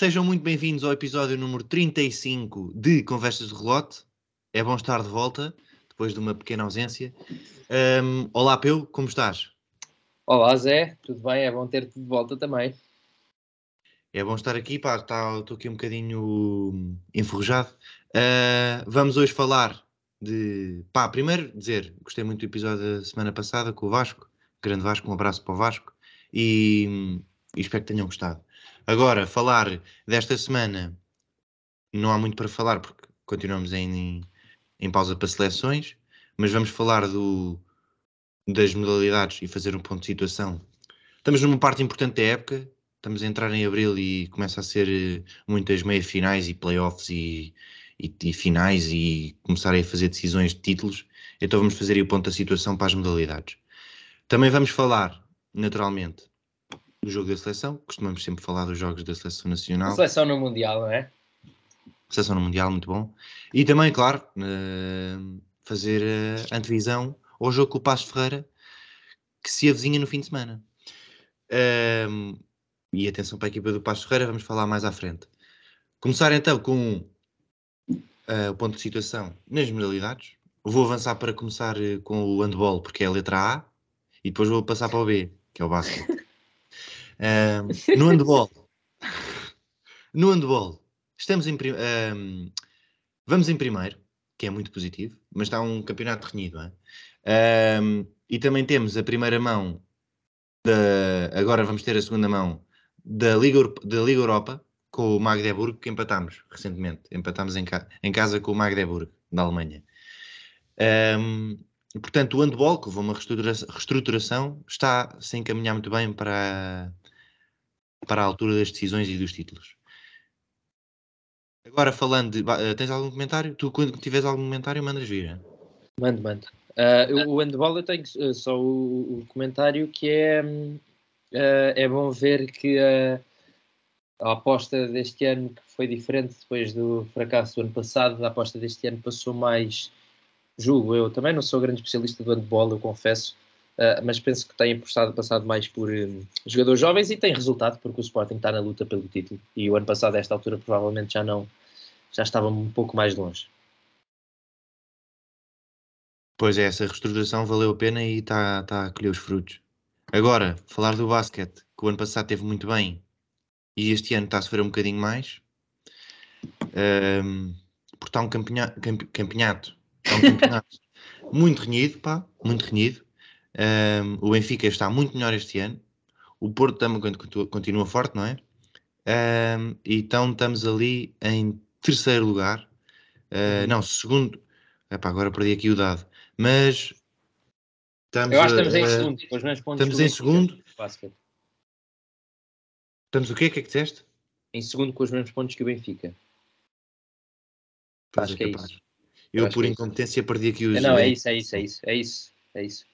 Sejam muito bem-vindos ao episódio número 35 de Conversas de Relote. É bom estar de volta, depois de uma pequena ausência. Um, olá, Peu, como estás? Olá, Zé, tudo bem? É bom ter-te de volta também. É bom estar aqui, pá, estou tá, aqui um bocadinho enferrujado. Uh, vamos hoje falar de. Pá, primeiro dizer, gostei muito do episódio da semana passada com o Vasco. Grande Vasco, um abraço para o Vasco. E, e espero que tenham gostado. Agora, falar desta semana, não há muito para falar, porque continuamos em, em pausa para seleções, mas vamos falar do, das modalidades e fazer um ponto de situação. Estamos numa parte importante da época, estamos a entrar em abril e começa a ser eh, muitas meias finais e playoffs e, e, e, finais e começarem a fazer decisões de títulos. Então vamos fazer aí o ponto da situação para as modalidades. Também vamos falar, naturalmente, do jogo da seleção. Costumamos sempre falar dos jogos da seleção nacional. A seleção no Mundial, não é? Seleção no Mundial, muito bom. E também, claro, uh, fazer a antevisão ao jogo com o Passo Ferreira, que se avizinha no fim de semana. Uh, e atenção para a equipa do Passo Ferreira, vamos falar mais à frente. Começar então com uh, o ponto de situação nas modalidades. Vou avançar para começar com o handball, porque é a letra A, e depois vou passar para o B, que é o basquete. No handball. no handball. Estamos em. Um, vamos em primeiro, que é muito positivo, mas está um campeonato renhido. É? Um, e também temos a primeira mão. Da, agora vamos ter a segunda mão da Liga, da Liga Europa com o Magdeburg, que empatámos recentemente. Empatámos em, em casa com o Magdeburg, da Alemanha. Um, portanto, o handball, que houve uma reestruturação, está se encaminhar muito bem para, para a altura das decisões e dos títulos. Agora falando de. Uh, tens algum comentário? Tu, quando tiveres algum comentário, mandas vir. Mando, mando. Uh, o handball eu tenho uh, só o, o, comentário que é. é bom ver que a, a aposta deste ano, que foi diferente depois do fracasso do ano passado, a aposta deste ano passou mais. Julgo eu. Também não sou grande especialista do handball, eu confesso Uh, mas penso que tem passado, passado mais por um, jogadores jovens e tem resultado, porque o Sporting está na luta pelo título. E o ano passado, a esta altura, provavelmente já não já estava um pouco mais longe. Pois é, essa reestruturação valeu a pena e está tá a colher os frutos. Agora, falar do basquete, que o ano passado teve muito bem e este ano está a sofrer um bocadinho mais. Um, porque está um campeonato, campeonato, está um campeonato muito renhido, pá, muito renhido. Um, o Benfica está muito melhor este ano. O Porto também continua forte, não é? Um, então estamos ali em terceiro lugar. Uh, não, segundo. Epá, agora perdi aqui o dado. Mas estamos, Eu acho que estamos em segundo. estamos em segundo. Estamos o quê? O que é que disseste? Em segundo com os mesmos pontos que o Benfica. acho é que é isso. Eu, Eu por é incompetência, perdi aqui os. Não, é isso, é isso, é isso, é isso. É isso.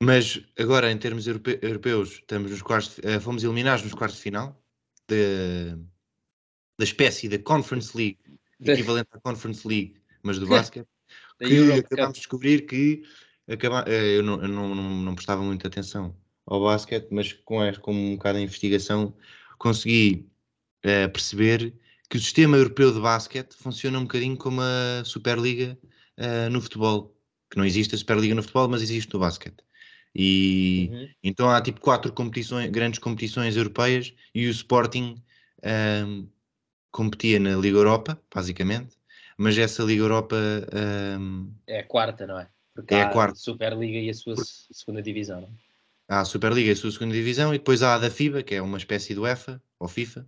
Mas agora, em termos europe europeus, estamos nos quartos, uh, fomos eliminados nos quartos de final de, da espécie da Conference League, equivalente à Conference League, mas do basquete, que acabámos de descobrir que acaba, uh, eu, não, eu não, não, não, prestava muita atenção ao basquete, mas com, com um bocado de investigação consegui uh, perceber que o sistema europeu de basquete funciona um bocadinho como a Superliga no futebol. Que não existe a Superliga no futebol, mas existe no basquete. E uhum. então há tipo quatro competições, grandes competições europeias e o Sporting um, competia na Liga Europa, basicamente, mas essa Liga Europa um, é a quarta, não é? Porque é a, quarta. Superliga e a sua segunda divisão. Não? Há a Superliga e a sua segunda divisão e depois há a da FIBA, que é uma espécie do UEFA ou FIFA,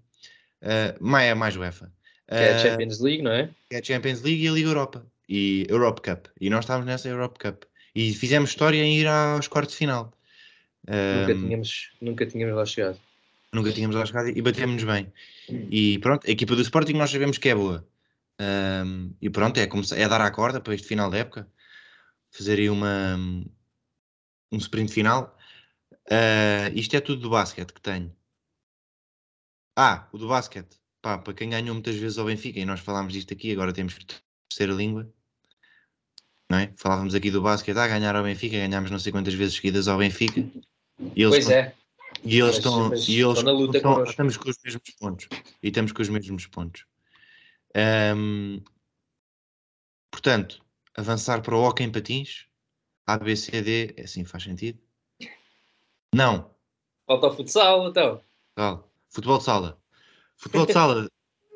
uh, mais é mais UEFA. Que é a Champions League, não é? Que é a Champions League e a Liga Europa e Europe Cup. E nós estávamos nessa Europe Cup. E fizemos história em ir aos quartos de final. Nunca, um, tínhamos, nunca tínhamos lá chegado. Nunca tínhamos lá chegado e batemos bem. E pronto, a equipa do Sporting nós sabemos que é boa. Um, e pronto, é, começar, é dar a corda para este final da época. Fazer aí uma, um sprint final. Uh, isto é tudo do basquete que tenho. Ah, o do basquete. Pá, para quem ganhou muitas vezes ao Benfica, e nós falámos disto aqui, agora temos que terceira língua é? Falávamos aqui do basquete, ah, ganhar ao Benfica, ganhámos não sei quantas vezes seguidas ao Benfica. pois é. E eles Mas- estão. mas e eles estão na luta estão- connosco. estamos com os mesmos pontos. E estamos com os mesmos pontos. Ahm, portanto, avançar para o hockey em patins, A, B, C, D, é assim faz sentido? Não. Falta o futsal, então. Tal. Futebol de sala. Futebol de sala,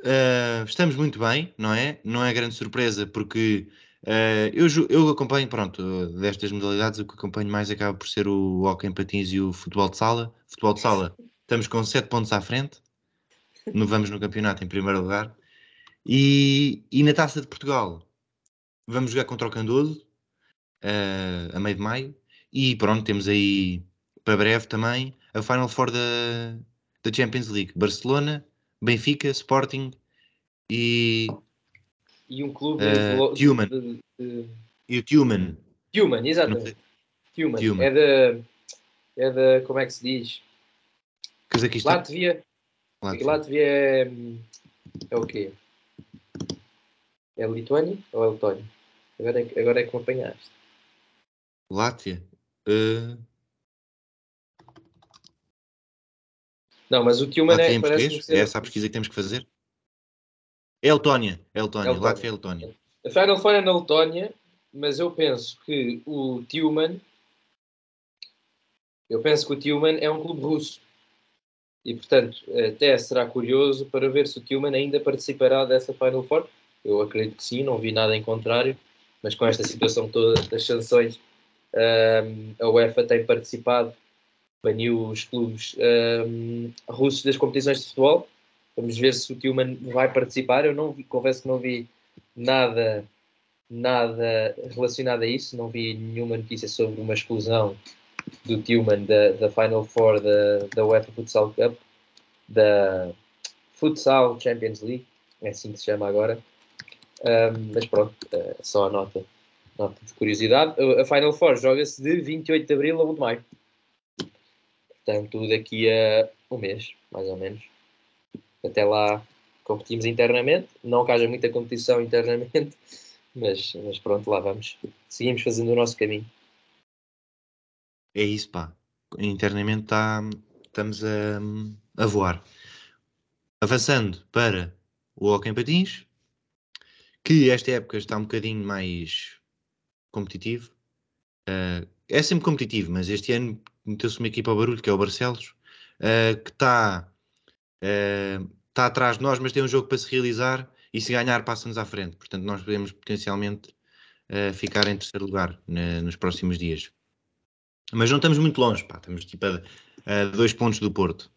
eh, estamos muito bem, não é? Não é grande surpresa, porque eh, eu, eu acompanho, pronto, destas modalidades, o que acompanho mais acaba por ser o hockey em patins e o futebol de sala. Futebol de sala, estamos com 7 pontos à frente, no, vamos no campeonato em primeiro lugar. E, e na Taça de Portugal, vamos jogar contra o Candoso, eh, a meio de maio, e pronto, temos aí para breve também a Final Four da, da Champions League. Barcelona, Benfica, Sporting e, E um clube Eh, de- Human. de- de- e o Tumen. Human, Não exatamente. sei, Human. Human. É da. É da. Como é que se diz? Cazaquistão. Latvia. Látvia. Latvia é. É o quê? É Lituânia ou é Letónia? Agora é, que- agora é que me apanhaste. Látvia. Eh, Não, mas o Human Látvia é. Parece? É essa a pesquisa que temos que fazer? É Letónia. É Letónia. É Letónia. Látvia é Letónia. A Final Four é na Letónia, mas eu penso que o Tuman. Eu penso que o Tuman é um clube russo. E, portanto, até será curioso para ver se o Tuman ainda participará dessa Final Four. Eu acredito que sim, não vi nada em contrário, mas com esta situação toda das sanções, ahm, a UEFA tem participado, baniu os clubes ahm, russos das competições de futebol. Vamos ver se o Tuman vai participar. Eu não vi, confesso que não vi nada, nada relacionado a isso. Não vi nenhuma notícia sobre uma exclusão do Tillman da, da Final Four da, da UEFA Futsal Cup, da Futsal Champions League, é assim que se chama agora. Ahm, mas pronto, é só a nota, nota de curiosidade. A Final Four joga-se de 28 de Abril a 1 de Maio. Portanto, daqui a um mês, mais ou menos. Até lá competimos internamente. Não que haja muita competição internamente, mas, mas pronto, lá vamos. Seguimos fazendo o nosso caminho. É isso, pá. Internamente tá, estamos a, a voar. Avançando para o Hockey em Patins, que esta época está um bocadinho mais competitivo. Eh, é sempre competitivo, mas este ano meteu-se uma equipa ao barulho, que é o Barcelos, eh, que está está atrás de nós, mas tem um jogo para se realizar e se ganhar passa-nos à frente. Portanto, nós podemos potencialmente eh, ficar em terceiro lugar na- nos próximos dias. Mas não estamos muito longe, pá. Estamos tipo a, a dois pontos do Porto.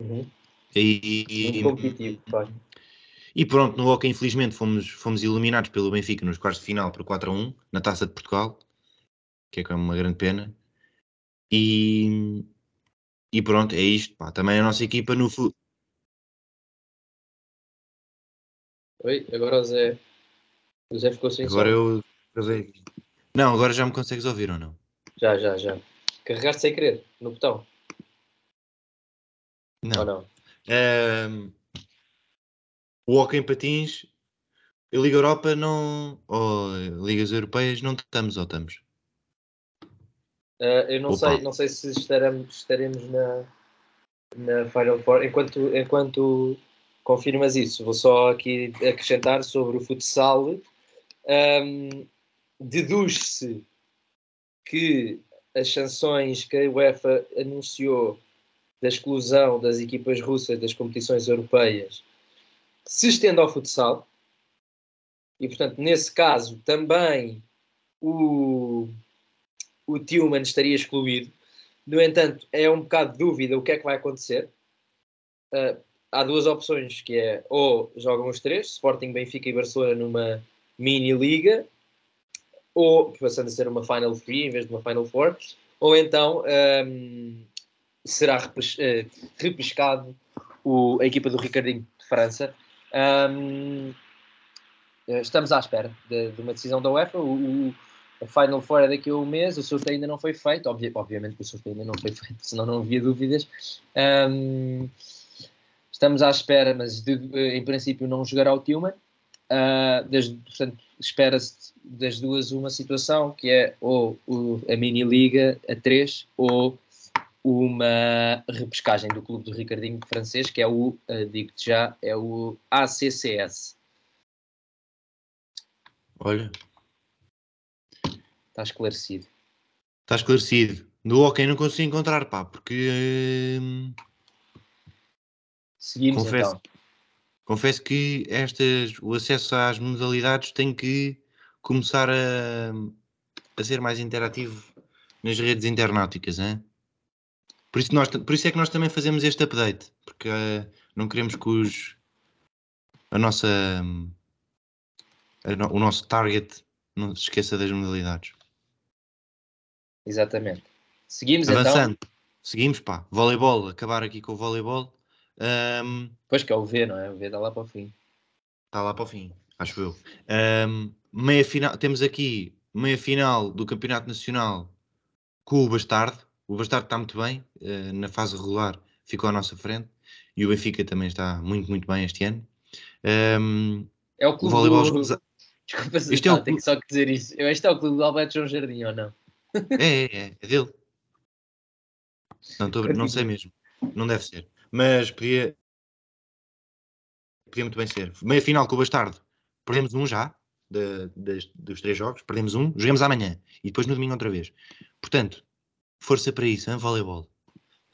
Uhum. E, e, competitivo, pá. e pronto, no Hockey, infelizmente, fomos, fomos eliminados pelo Benfica nos quartos de final por 4 a 1 na Taça de Portugal, que é uma grande pena. E, e pronto, é isto, pá. Também a nossa equipa no Oi, agora o Zé. O Zé ficou sem Agora som. eu travei. Não, agora já me consegues ouvir ou não? Já, já, já. Carregaste sem querer no botão, Não. ou não? Ahm, o Hockey em Patins, a Liga Europa não. Ou Ligas Europeias não estamos ou estamos? Ah, eu não Opa. sei, não sei se estaremos, estaremos na, na Final Four. Enquanto, enquanto confirmas isso, vou só aqui acrescentar sobre o futsal. Ahm, Deduz-se que as sanções que a UEFA anunciou da exclusão das equipas russas das competições europeias se estende ao futsal. E, portanto, nesse caso, também o, o Tillman estaria excluído. No entanto, é um bocado de dúvida o que é que vai acontecer. Ah, há duas opções, que é ou jogam os três, Sporting, Benfica e Barcelona numa mini-liga, ou passando a ser uma Final Three em vez de uma Final Four, ou então ahm, será repes- eh, repescado o- a equipa do Ricardinho de França. Ahm, eh, estamos à espera de, de uma decisão da UEFA. O, o- a Final Four é daqui a um mês, o sorteio ainda não foi feito. Obvi- obviamente que o sorteio ainda não foi feito, senão não havia dúvidas. Ahm, estamos à espera, mas de- em princípio não jogará o Tillman. Ah, das- portanto, espera-se das duas uma situação que é ou o- a mini liga a 3 ou uma repescagem do clube do Ricardinho francês, que é o, uh, digo-te já, é o ACCS. Olha. Está esclarecido. Está esclarecido. Do ok não consigo encontrar, pá, porque. Hum, Seguimos confesso, então. Confesso que estas, o acesso às modalidades tem que começar a, a ser mais interativo nas redes internauticas, hein? Por isso, nós, por isso é que nós também fazemos este update, porque uh, não queremos que os, a nossa, a o nosso target não se esqueça das modalidades. Exatamente. Seguimos Avançando. então. Seguimos, pá. Voleibol, acabar aqui com o voleibol. Um, pois que é o V, não é? O V está lá para o fim. Está lá para o fim, acho eu. Um, meia final, temos aqui meia final do Campeonato Nacional com o Bastardo. O Bastardo está muito bem, uh, na fase regular ficou à nossa frente e o Benfica também está muito, muito bem este ano. Um, é o clube o voleibol do... Desculpa, este é o... tenho só que dizer isso. Este é o clube do Alberto João Jardim, ou não? É, é, é, é dele. Não, tô, não sei mesmo. Não deve ser. Mas podia. Podia muito bem ser. Meia final com o Bastardo. Perdemos um já, de, de, dos três jogos. Perdemos um. Jogamos amanhã. E depois no domingo outra vez. Portanto, força para isso, hein, voleibol.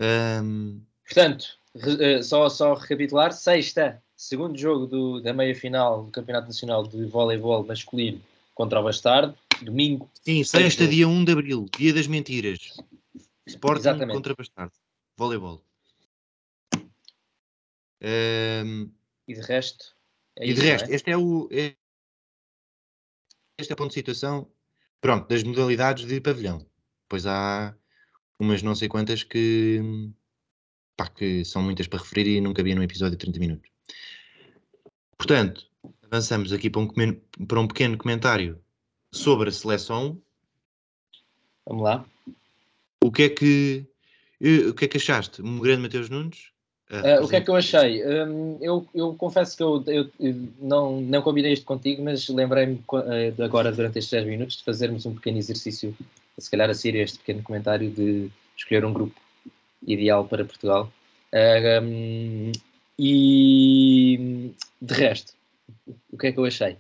Um... Portanto, eh, só, só recapitular, sexta, segundo jogo do, da meia-final do Campeonato Nacional de Voleibol Masculino contra o Bastardo, domingo. Sim, sexta, dia 1 de Abril, dia das mentiras. Sporting Exatamente. contra Bastardo, voleibol. Um... E de resto? É e de resto, é? este é o... É... Este é o ponto de situação, pronto, das modalidades de pavilhão. Pois há umas não sei quantas que, pá, que são muitas para referir e nunca havia num episódio de 30 minutos. Portanto, avançamos aqui para um, para um pequeno comentário sobre a seleção. Vamos lá. O que é que, eh, o que, é que achaste? Um grande Mateus Nunes? Uh, o que é que eu achei? Um, eu, eu, confesso que eu, eu, não, não combinei isto contigo, mas lembrei-me uh, agora, durante estes 10 minutos, de fazermos um pequeno exercício se calhar a ser este pequeno comentário de escolher um grupo ideal para Portugal. Uh, um, e de resto, o que é que eu achei?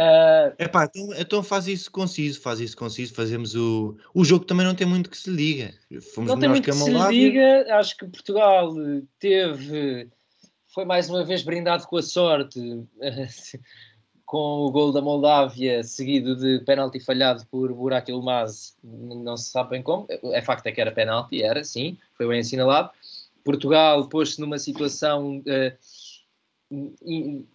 Uh, Epá, então, então faz isso conciso, faz isso conciso, fazemos o... O jogo também não tem muito que se liga. Fomos não tem muito que se liga, acho que Portugal teve... Foi mais uma vez brindado com a sorte com o gol da Moldávia, seguido de penalti falhado por Burak Ilmaz, não se sabe bem como. É facto é que era penalti, era, sim, foi bem assinalado. Portugal pôs-se numa situação uh,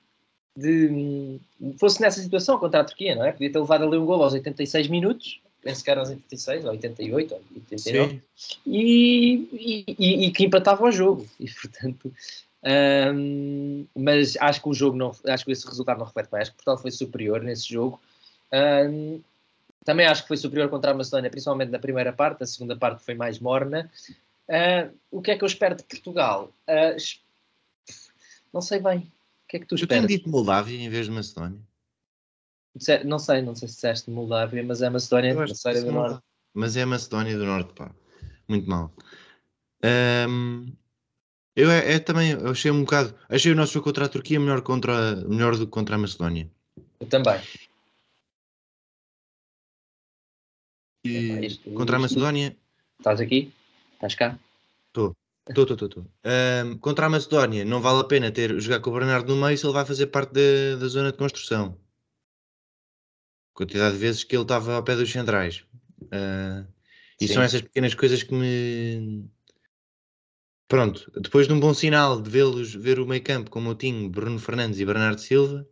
de. fosse nessa situação contra a Turquia, não é? Podia ter levado ali um gol aos 86 minutos, penso que era aos 86, ou 88, ou 89, e, e, e, que empatava o jogo. E portanto um, mas acho que o jogo não, acho que esse resultado não reflete bem. Acho que Portugal foi superior nesse jogo. Um, também acho que foi superior contra a Macedónia, principalmente na primeira parte. A segunda parte foi mais morna. Uh, o que é que eu espero de Portugal? Uh, não sei bem. Que é que tu esperas? Eu tenho dito Moldávia em vez de Macedónia. Não sei, não sei se disseste Moldávia, mas é Macedónia, Macedónia do Norte. Mas é a Macedónia do Norte, pá. Muito mal. Um, eu é, é também, eu achei um bocado. Achei o nosso jogo contra a Turquia melhor, contra, melhor do que contra a Macedónia. Eu também. E isto, contra a Macedónia. Estás aqui? Estás cá? Estou. Estou, estou, estou. Um, contra a Macedónia, não vale a pena ter, jogar com o Bernardo no meio se ele vai fazer parte da, da zona de construção. Quantidade de vezes que ele estava ao pé dos centrais. Uh, e Sim. são essas pequenas coisas que me, Pronto, depois de um bom sinal de vê-los, ver o meio campo com o Moutinho, Bruno Fernandes e Bernardo Silva,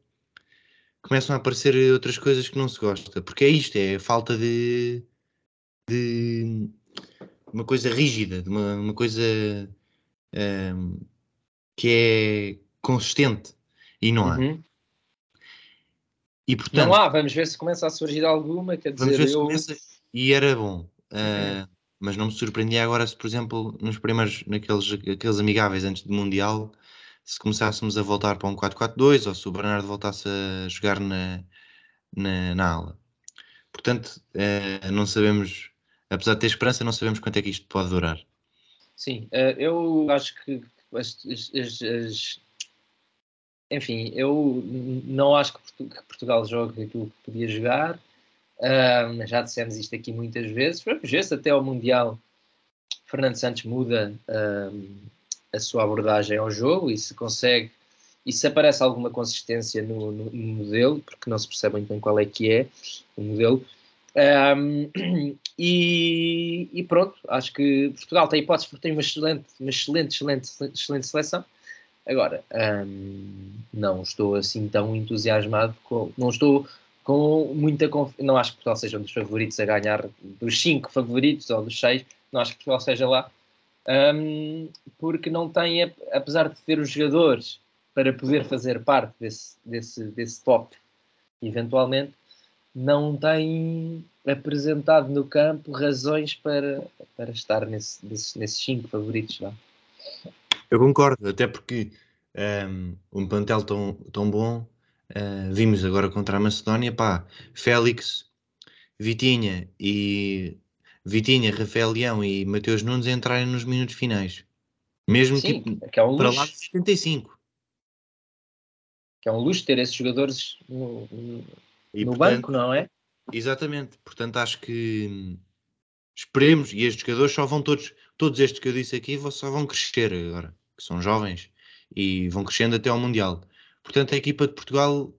começam a aparecer outras coisas que não se gosta, porque é isto, é a falta de, de uma coisa rígida, de uma, uma coisa um, que é consistente e não há. Uhum. E, portanto, não há, vamos ver se começa a surgir alguma, quer dizer, vamos ver eu... começa, e era bom. Uh, mas não me surpreendia agora se, por exemplo, nos primeiros, naqueles aqueles amigáveis antes do Mundial, se começássemos a voltar para um 4-4-2 ou se o Bernardo voltasse a jogar na, na, na ala. Portanto, eh, não sabemos, apesar de ter esperança, não sabemos quanto é que isto pode durar. Sim, uh, eu acho que as, as, as, enfim, eu não acho que Portugal jogue aquilo que podia jogar. Já dissemos isto aqui muitas vezes. Vamos ver se até ao Mundial Fernando Santos muda a sua abordagem ao jogo e se consegue e se aparece alguma consistência no, no, no, modelo, porque não se percebe muito bem qual é que é o modelo. Um, e, e, pronto, acho que Portugal tem hipóteses porque tem uma excelente, uma excelente, excelente, excelente seleção. Agora, um, não estou assim tão entusiasmado, com, não estou com muita confiança. Não acho que Portugal seja um dos favoritos a ganhar, dos cinco favoritos ou dos seis, não acho que Portugal seja lá, um, porque não tem, apesar de ter os jogadores para poder fazer parte desse, desse, desse top, eventualmente, não tem apresentado no campo razões para, para estar nesse, nesses, nesses cinco favoritos lá. Eu concordo, até porque um, um plantel tão, tão bom, uh, vimos agora contra a Macedónia, pá, Félix, Vitinha e Vitinha, Rafael Leão e Mateus Nunes entrarem nos minutos finais. Mesmo Sim, tipo, que é um para lá de 75 que é um luxo ter esses jogadores no, no, e, no portanto, banco, não é? Exatamente, portanto acho que esperemos, e estes jogadores só vão todos, todos estes que eu disse aqui só vão crescer agora, que são jovens e vão crescendo até ao Mundial. Portanto, a equipa de Portugal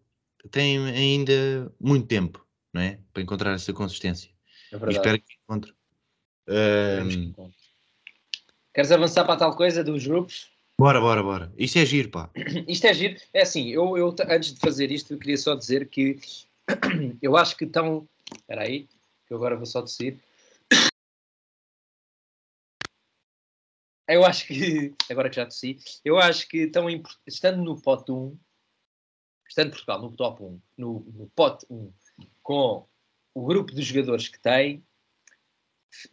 tem ainda muito tempo não é? para encontrar essa consistência. É verdade. E espero que encontre. Um... Queres avançar para tal coisa dos grupos? Bora, bora, bora. Isto é giro, pá. Isto é giro. É assim, eu, eu antes de fazer isto, eu queria só dizer que eu acho que estão. Espera aí, que agora vou só decidir. Eu acho que, agora que já tossi, eu acho que estão, estando no pote 1, estando Portugal no top 1, no, no pote 1, com o grupo de jogadores que tem,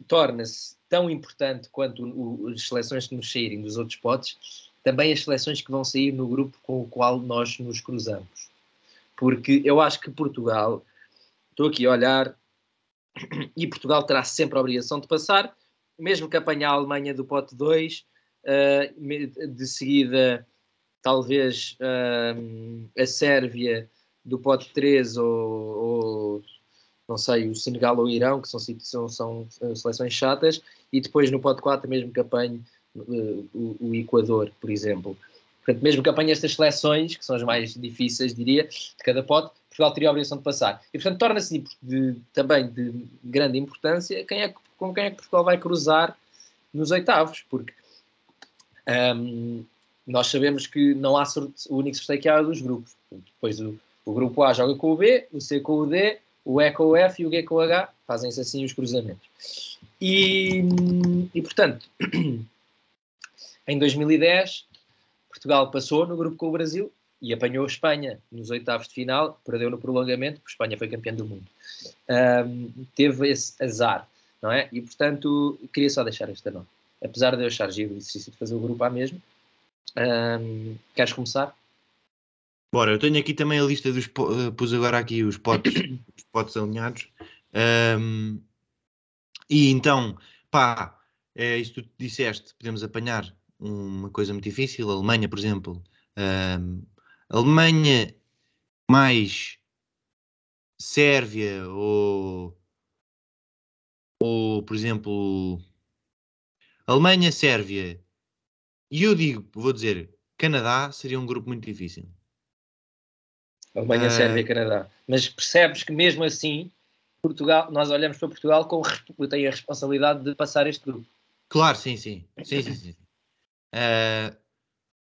torna-se tão importante quanto o, as seleções que nos saírem dos outros potes, também as seleções que vão sair no grupo com o qual nós nos cruzamos. Porque eu acho que Portugal, estou aqui a olhar, e Portugal terá sempre a obrigação de passar, mesmo que apanhe a Alemanha do pote 2, uh, de seguida talvez uh, a Sérvia do pote 3 ou, ou não sei, o Senegal ou o Irão, que são, são, são eh, seleções chatas, e depois no pote 4 mesmo que apanhe o, Equador, por exemplo. Portanto, mesmo que apanhe estas seleções, que são as mais difíceis, diria, de cada pote, Portugal teria a obrigação de passar. E, portanto, torna-se também de grande importância quem é, com quem é que Portugal vai cruzar nos oitavos, porque um, nós sabemos que não há sorte, o único sorteio que há é dos grupos. Depois o, o grupo A joga com o B, o C com o D, o E com o F e o G com o H, fazem-se assim os cruzamentos. E, e portanto, em 2010, Portugal passou no grupo com o Brasil e apanhou a Espanha nos oitavos de final, perdeu no prolongamento, porque a Espanha foi campeã do mundo. Um, teve esse azar, não é? E portanto, queria só deixar esta nota. Apesar de eu achar giro o exercício de fazer o grupo A mesmo, um, queres começar? Bora, eu tenho aqui também a lista dos. Uh, pus agora aqui os potes, os potes alinhados. Um, e então, pá, é isso que tu disseste. Podemos apanhar uma coisa muito difícil. A Alemanha, por exemplo. Um, Alemanha mais Sérvia ou. Ou, por exemplo. Alemanha, Sérvia. E eu digo, vou dizer, Canadá seria um grupo muito difícil. Alemanha, uh... Sérvia Canadá. Mas percebes que mesmo assim, Portugal, nós olhamos para Portugal com tem a responsabilidade de passar este grupo. Claro, sim, sim. sim, sim, sim. Uh,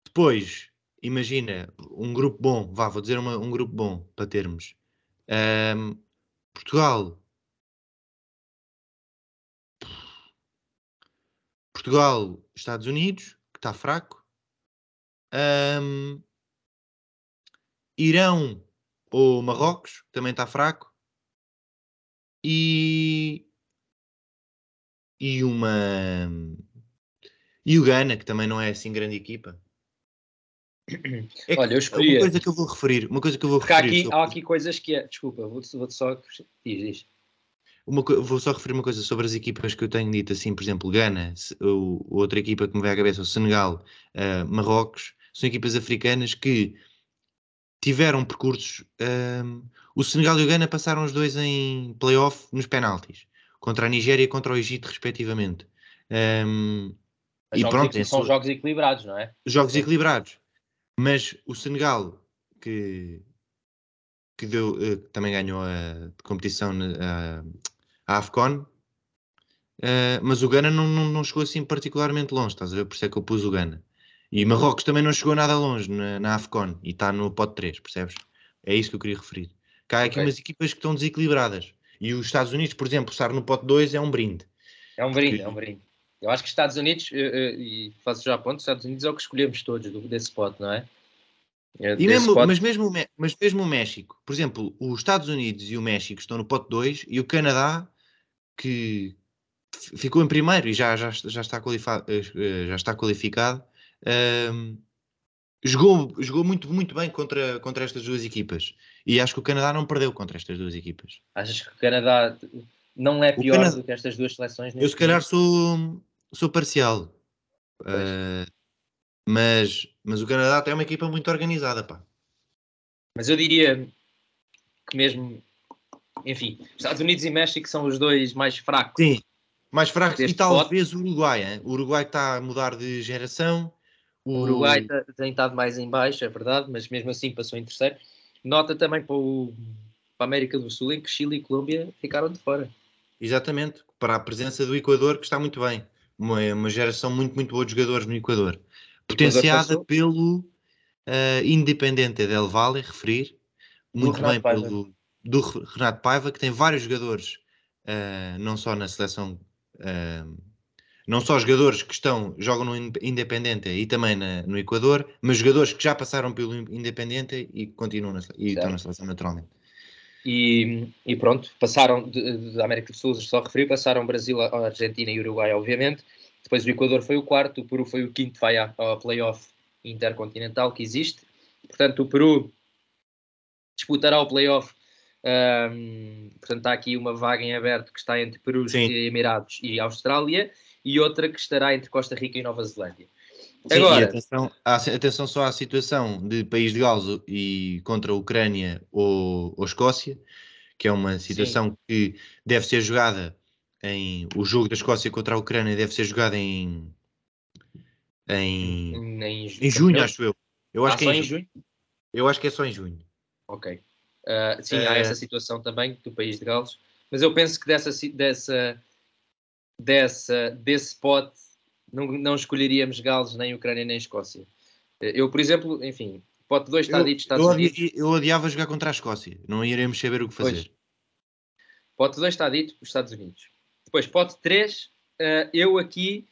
depois, imagina, um grupo bom, vá, vou dizer uma, um grupo bom para termos. Portugal. Portugal, Estados Unidos, que está fraco. Um, Irão ou Marrocos, que também está fraco. E. E uma. E o Ghana, que também não é assim grande equipa. É Olha, eu escolhi. Uma coisa que eu vou referir. Uma coisa que eu vou referir. Aqui, há aqui coisas que é. Desculpa, vou-te vou só. Diz, diz. uma, vou só referir uma coisa sobre as equipas que eu tenho dito, assim, por exemplo, Gana, o, outra equipa que me vai à cabeça, o Senegal, uh, Marrocos, são equipas africanas que tiveram percursos. Um, o Senegal e o Gana passaram os dois em playoff nos penaltis, contra a Nigéria e contra o Egito, respectivamente. Um, e pronto, são jogos equilibrados, não é? Jogos é. equilibrados. Mas o Senegal, que, que deu, uh, também ganhou a competição uh, a AFCON, uh, mas o Gana não, não, não, chegou assim particularmente longe, estás a ver? Por isso é que eu pus o Gana. E Marrocos também não chegou nada longe na, na AFCON e está no pote 3, percebes? É isso que eu queria referir. Cá há aqui okay. umas equipas que estão desequilibradas. E os Estados Unidos, por exemplo, estar no pote 2 é um brinde. É um brinde, Porque... é um brinde. Eu acho que Estados Unidos, eh, eh, e faço já ponto, Estados Unidos é o que escolhemos todos desse pote, não é? é e mesmo, mas, mesmo, mas mesmo o México, por exemplo, os Estados Unidos e o México estão no pote 2 e o Canadá, que ficou em primeiro e já, já, já, está, qualificado, eh, já está qualificado, um, jogou, jogou muito, muito bem contra, contra estas duas equipas. E acho que o Canadá não perdeu contra estas duas equipas. Achas que o Canadá não é pior Canadá... do que estas duas seleções? Eu, se calhar, sou, sou parcial. Uh, mas, mas o Canadá tem uma equipa muito organizada, pá. Mas eu diria que mesmo, enfim, Estados Unidos e México são os dois mais fracos. Sim, mais fracos e talvez o Uruguai. Hein? O Uruguai está a mudar de geração. O, Uruguai tá, tem estado mais em baixo, é verdade, mas mesmo assim passou em terceiro. Nota também para, o, para a América do Sul, em que Chile e Colômbia ficaram de fora. Exatamente, para a presença do Equador, que está muito bem. Uma, uma geração muito, muito boa de jogadores no Equador. Potenciada pelo uh, Independente del Valle, referir. Muito bem Paiva. pelo do Renato Paiva, que tem vários jogadores, uh, não só na seleção uh, não só jogadores que estão, jogam no Independente e também na, no Equador, mas jogadores que já passaram pelo Independente e continuam na, e estão na seleção naturalmente. E, e, pronto, passaram da América do Sul, só referi, passaram Brasil, Argentina e Uruguai, obviamente. Depois o Equador foi o quarto, o Peru foi o quinto, vai ao playoff intercontinental que existe. Portanto, o Peru disputará o playoff. Um, portanto, está aqui uma vaga em aberto que está entre Peru, Emirados e Austrália e outra que estará entre Costa Rica e Nova Zelândia. Sim, Agora, atenção, atenção, só à situação de País de Gales e contra a Ucrânia ou, ou Escócia, que é uma situação sim. que deve ser jogada em. O jogo da Escócia contra a Ucrânia deve ser jogado em. Em, em, em, junho, acho eu. Eu acho ah, que é em, junho. Eu acho que é só em junho. Ok. Uh, sim, uh, há essa situação também do País de Gales, mas eu penso que dessa, dessa dessa, desse pote, não, não escolheríamos Gales, nem Ucrânia, nem Escócia. Eu, por exemplo, enfim, pote 2 está dito Estados eu Unidos. Eu odiava jogar contra a Escócia, não iremos saber o que fazer. Pois. Pote 2 está dito os Estados Unidos. Depois, pote 3, uh, eh, eu aqui.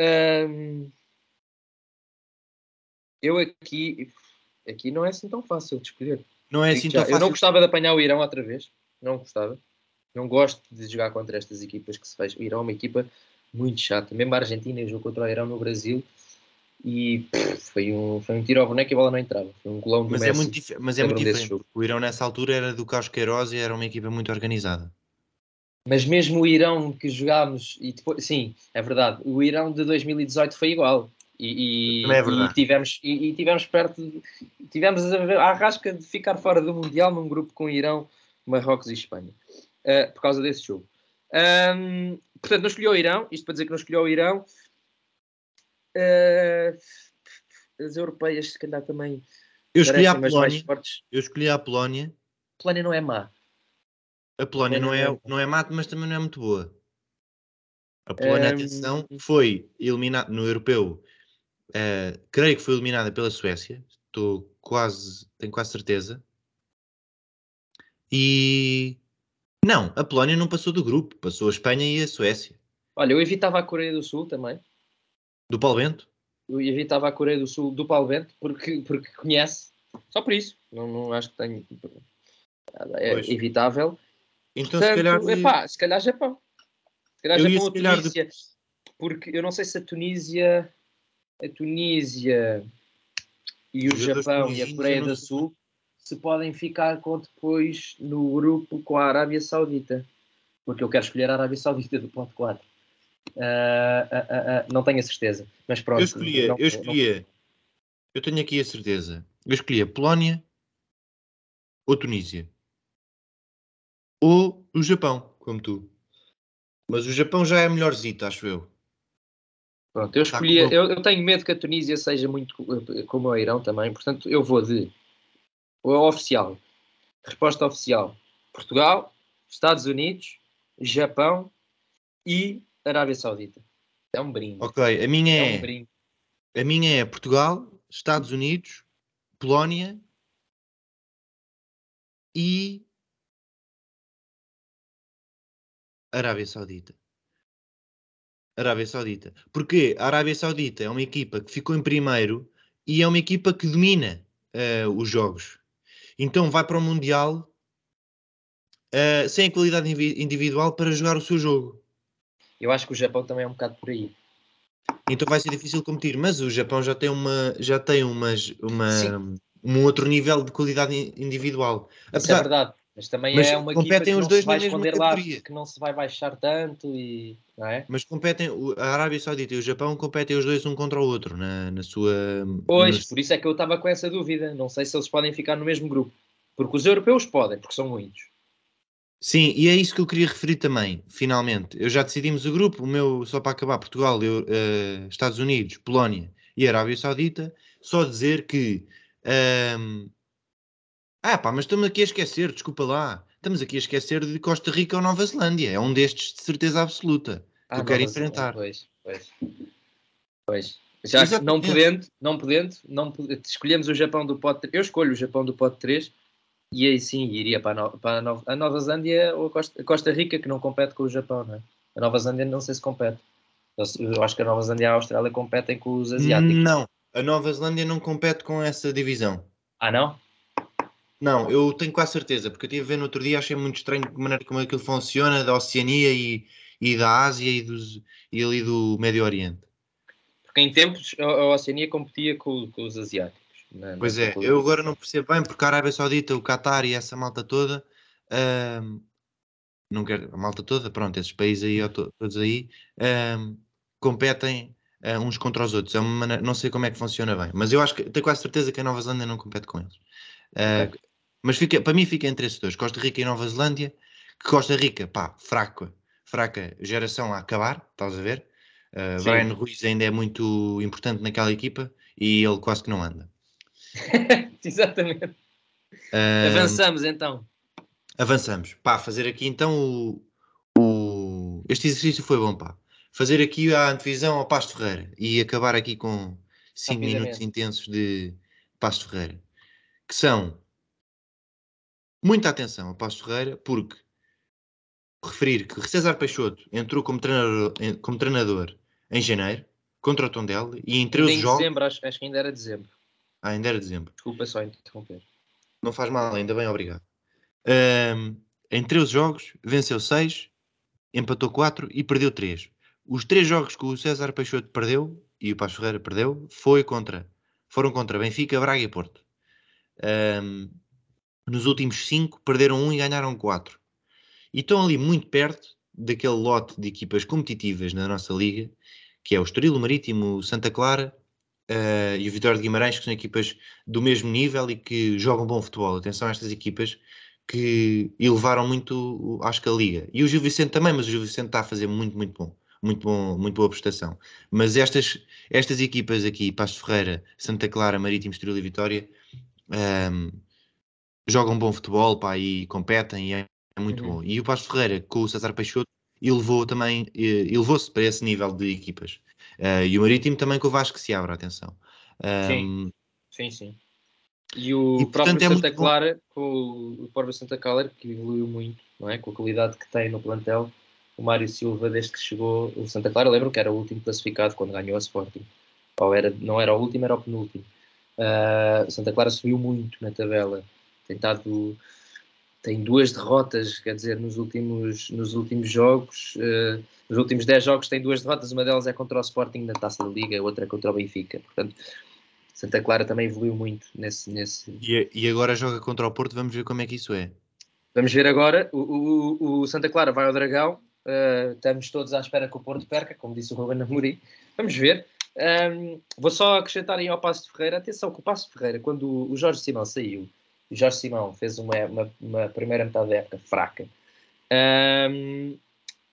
Um, eu aqui. Aqui não é assim tão fácil de escolher. Não é assim tão fácil. Eu não gostava de apanhar o Irão outra vez. Não gostava. Não gosto de jogar contra estas equipas que se faz. O Irão é uma equipa muito chata. Mesmo a Argentina jogou contra o Irão no Brasil e pff, foi, um, foi um tiro ao boneco e a bola não entrava. Foi um golão do mas é Messi. É muito mas é muito diferente. O Irão nessa altura era do Carlos Queiroz e era uma equipa muito organizada. Mas mesmo o Irão que jogámos, e depois, sim, é verdade, o Irão de 2018 foi igual. E, e, é e tivemos, e, e, tivemos perto, de, tivemos a, a rasca de ficar fora do Mundial num grupo com Irão, Marrocos e Espanha uh, por causa desse jogo. Um, portanto, não escolheu o Irão, isto para dizer que não escolheu o Irão. Uh, as europeias, se calhar também. Eu escolhi a Polónia. Eu escolhi a Polónia. A Polónia não é má. A Polónia não é, não é má, mas também não é muito boa. A Polónia, um... atenção, foi eliminada no europeu. Uh, creio que foi eliminada pela Suécia. Estou quase, tenho quase certeza. E não, a Polónia não passou do grupo, passou a Espanha e a Suécia. Olha, eu evitava a Coreia do Sul também. Do Paulo Bento? Eu evitava a Coreia do Sul do Paulo Bento porque, porque conhece. Só por isso. Não, não acho que tenho. É pois. evitável. Então, Portanto, se calhar. Epá, se calhar Japão. Se calhar eu Japão ou Tunísia. De... Porque eu não sei se a Tunísia. A Tunísia e o Japão e a Coreia do Sul se podem ficar com depois no grupo com a Arábia Saudita. Porque eu quero escolher a Arábia Saudita do pote 4. Uh, uh, uh, não tenho a certeza, mas pronto. Eu escolhia, não, eu escolhia, não... eu tenho aqui a certeza. Eu escolhia Polónia ou Tunísia. Ou o Japão, como tu. Mas o Japão já é melhorzito, acho eu. Pronto, eu escolhi. Eu, eu, tenho medo que a Tunísia seja muito como o Irão também, portanto, eu vou de. O oficial. Resposta oficial: Portugal, Estados Unidos, Japão e Arábia Saudita. É um brinde. Ok, a minha é. é um a minha é Portugal, Estados Unidos, Polónia e Arábia Saudita. Arábia Saudita. Porque a Arábia Saudita é uma equipa que ficou em primeiro e é uma equipa que domina uh, os jogos. Então vai para o Mundial uh, sem a qualidade individual para jogar o seu jogo. Eu acho que o Japão também é um bocado por aí. Então vai ser difícil competir, mas o Japão já tem uma já tem umas, uma, um outro nível de qualidade individual. Apesar, Isso é verdade. Mas também mas é uma competem os dois na mesma categoria. Lá, que não se vai baixar tanto e não é? Mas competem a Arábia Saudita e o Japão competem os dois um contra o outro na, na sua Pois, na... por isso é que eu estava com essa dúvida. Não sei se eles podem ficar no mesmo grupo. Porque os europeus podem, porque são muitos. Sim, e é isso que eu queria referir também, finalmente. Eu já decidimos o grupo, o meu, só para acabar, Portugal, eu, uh, Estados Unidos, Polónia e Arábia Saudita, só dizer que um, ah, pá, mas estamos aqui a esquecer, desculpa lá. Estamos aqui a esquecer de Costa Rica ou Nova Zelândia. É um destes de certeza absoluta que ah, eu quero enfrentar. Pois, pois. Pois. Já Exatamente. não podendo, não podendo, não podendo, escolhemos o Japão do pote Eu escolho o Japão do pote 3 e aí sim iria para a, no, para a, Nova, a Nova Zelândia ou a Costa, a Costa, Rica, que não compete com o Japão, não é? A Nova Zelândia não sei se compete. Eu, eu acho que a Nova Zelândia e a Austrália competem com os asiáticos. Não, a Nova Zelândia não compete com essa divisão. Ah, não? Não, eu tenho quase certeza, porque eu estive a ver no outro dia, achei muito estranho a maneira como aquilo funciona, da Oceania e, e da Ásia e, dos, e ali do Médio Oriente. Porque em tempos a Oceania competia com, com os asiáticos. Na, pois é, eu agora não percebo bem, porque a Arábia Saudita, o Qatar e essa malta toda, hum, não quero, a malta toda, pronto, esses países aí, todos aí, hum, competem uh, uns contra os outros. É uma maneira, não sei como é que funciona bem, mas eu acho que tenho quase certeza que a Nova Zelândia não compete com eles. Uh, okay. Mas fica, para mim fica entre esses dois, Costa Rica e Nova Zelândia, que Costa Rica, pá, fraca, fraca geração a acabar, estás a ver? Uh, Brian Ruiz ainda é muito importante naquela equipa e ele quase que não anda. Exatamente. Uh, avançamos então. Avançamos. Pá, fazer aqui então o, o... Este exercício foi bom, pá. Fazer aqui a antevisão ao Pasto Ferreira e acabar aqui com 5 minutos intensos de Pasto Ferreira. Que são muita atenção a Passo Ferreira, porque referir que César Peixoto entrou como treinador, como treinador em janeiro contra o Tondela e em 13 jogos. dezembro, acho, acho, que ainda era dezembro. Ah, ainda era dezembro. Desculpa só interromper. Não faz mal, ainda bem, obrigado. Um, em 13 jogos, venceu 6, empatou 4 e perdeu 3. Os três jogos que o César Peixoto perdeu e o Passo Ferreira perdeu foi contra, foram contra Benfica, Braga e Porto. Um, nos últimos 5 perderam 1 um e ganharam 4. E estão ali muito perto daquele lote de equipas competitivas na nossa liga, que é o Estoril, o Marítimo, o Santa Clara uh, e o Vitória de Guimarães, que são equipas do mesmo nível e que jogam bom futebol. Atenção a estas equipas que elevaram muito, acho que a liga. E o Gil Vicente também, mas o Gil Vicente está a fazer muito, muito bom. Muito, bom, muito boa prestação. Mas estas, estas equipas aqui, Pasto Ferreira, Santa Clara, Marítimo, Estoril e Vitória, um, ehm, jogam bom futebol pá, e competem e é, é muito uhum. bom. E o Pasto Ferreira com o César Peixoto elevou também, elevou-se para esse nível de equipas. Uh, e o Marítimo também com o Vasco se abre, atenção. Um, sim, sim, sim. E o e, próprio portanto, é Santa Clara, com o próprio Santa Clara, que evoluiu muito, não é? Com a qualidade que tem no plantel. O Mário Silva, desde que chegou, o Santa Clara, lembro que era o último classificado quando ganhou a Sporting. Ou era, não era o último, era o penúltimo. Uh, Santa Clara subiu muito na tabela tem estado tem duas derrotas, quer dizer, nos últimos, nos últimos jogos, uh, nos últimos 10 jogos tem duas derrotas, uma delas é contra o Sporting na Taça da Liga, a outra é contra o Benfica, portanto Santa Clara também evoluiu muito nesse. nesse... E, e, agora joga contra o Porto, vamos ver como é que isso é. Vamos ver agora. O, o, o Santa Clara vai ao Dragão. Uh, estamos todos à espera que o Porto perca, como disse o Ruben Amorim. Vamos ver. Um, vou só acrescentar aí ao Passo de Ferreira. Atenção que o Passo de Ferreira, quando o Jorge Simão saiu, Jorge Simão fez uma, uma, uma primeira metade da época fraca. Um,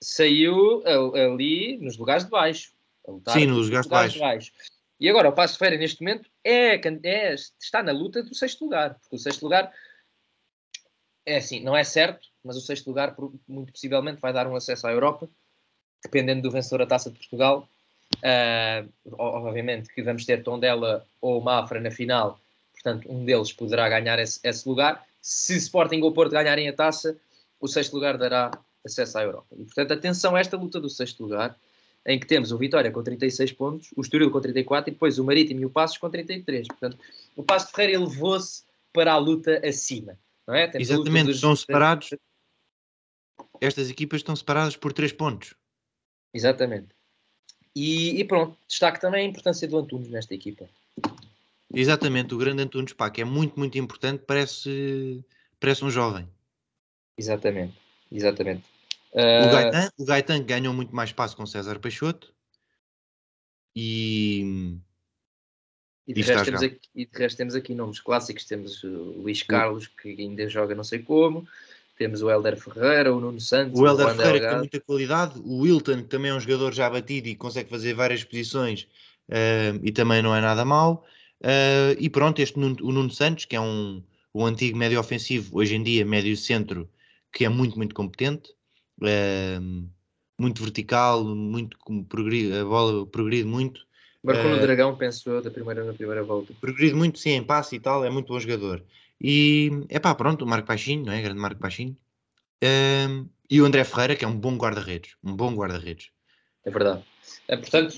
saiu ali nos lugares de baixo. Sim, nos lugares, de, baixo. de baixo. E agora o Passo de Ferreira, neste momento, é, é, está na luta do sexto lugar. Porque o sexto lugar é assim, não é certo, mas o sexto lugar muito possivelmente vai dar um acesso à Europa, dependendo do vencedor da Taça de Portugal. Uh, obviamente que vamos ter Tondela ou Mafra na final, portanto um deles poderá ganhar esse, esse, lugar. Se Sporting ou Porto ganharem a taça, o sexto lugar dará acesso à Europa. E portanto atenção a esta luta do sexto lugar, em que temos o Vitória com 36 pontos, o Estoril com 34 e depois o Marítimo e o Passos com 33. Portanto, o Passo de Ferreira elevou-se para a luta acima. Não é? Exatamente, dos... estão separados. Estas equipas estão separadas por 3 pontos. Exatamente. E, e, pronto, destaque também a importância do Antunes nesta equipa. Exatamente, o grande Antunes, que é muito, muito importante, parece, parece um jovem. Exatamente, exatamente. Uh... O, Gaetan, o Gaetan ganhou muito mais espaço com César Peixoto e. E de, resto temos aqui, e de resto temos aqui nomes clássicos, temos o Luís Carlos, que ainda joga não sei como, temos o Helder Ferreira, o Nuno Santos. O Helder Ferreira que tem muita qualidade. O Wilton, que também é um jogador já batido e consegue fazer várias posições uh, e também não é nada mau. Uh, e pronto, este Nuno, o Nuno Santos, que é um, um antigo médio ofensivo, hoje em dia médio centro, que é muito, muito competente. Uh, muito vertical, muito progride, a bola progride muito. Marcou no Dragão, penso eu, da primeira, na primeira volta. Progride muito, sim, em passe e tal, é muito bom jogador. E é pá, pronto, o Marco Baixinho, não é? Grande Marco Baixinho. Um, e o André Ferreira, que é um bom guarda-redes. Um bom guarda-redes. É verdade. É, portanto,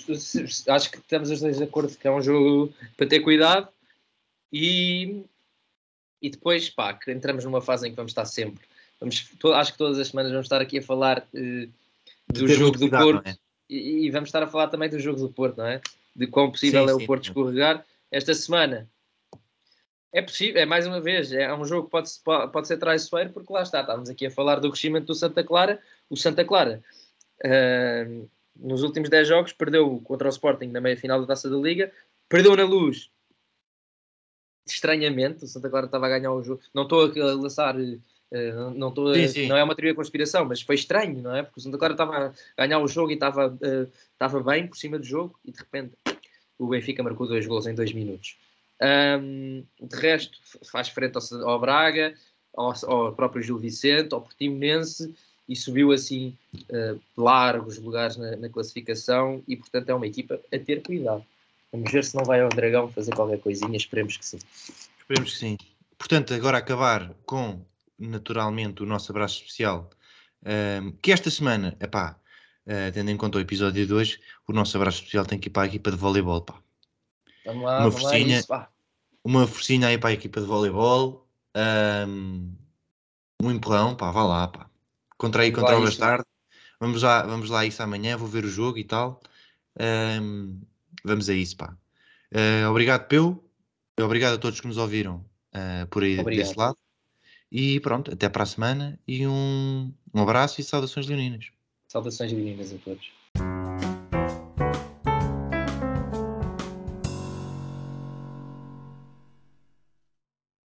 acho que estamos os dois de acordo que é um jogo para ter cuidado e, e depois, pá, que entramos numa fase em que vamos estar sempre. Vamos, acho que todas as semanas vamos estar aqui a falar uh, do jogo do cuidado, Porto é? e, e, vamos estar a falar também do jogo do Porto, não é? De quão possível sim, é sim, o Porto sim. escorregar. Esta semana é possível, é mais uma vez, é um jogo que pode, pode ser traiçoeiro, porque lá está, estávamos aqui a falar do crescimento do Santa Clara. O Santa Clara, uh, nos últimos 10 jogos, perdeu contra o Sporting na meia final da taça da Liga, perdeu na luz. Estranhamente, o Santa Clara estava a ganhar o jogo. Não estou a lançar, uh, não, estou a, sim, sim. não é uma teoria de conspiração, mas foi estranho, não é? Porque o Santa Clara estava a ganhar o jogo e estava, uh, estava bem por cima do jogo e de repente o Benfica marcou dois gols em dois minutos. Um, de resto, faz frente ao, ao Braga, ao, ao, próprio Gil Vicente, ao Portimonense e subiu assim uh, largos lugares na, na, classificação e, portanto, é uma equipa a ter cuidado. Vamos ver se não vai ao Dragão fazer qualquer coisinha, esperemos que sim. Esperemos que sim. Portanto, agora acabar com, naturalmente, o nosso abraço especial, um, que esta semana, epá, uh, tendo em conta o episódio de hoje, o nosso abraço especial tem que ir para a equipa de voleibol, pá. Vamos lá, uma vamos forcinha, lá isso, uma forcinha aí para a equipa de voleibol, um, um empurrão, pá, vá lá, pá. Contra aí, contra o Bastardo. Vamos lá, vamos lá isso amanhã, vou ver o jogo e tal. Um, vamos a isso, pá. Uh, obrigado, Peu. Obrigado a todos que nos ouviram uh, por aí obrigado. desse lado. E pronto, até para a semana e um, um abraço e saudações leoninas. Saudações leoninas a todos.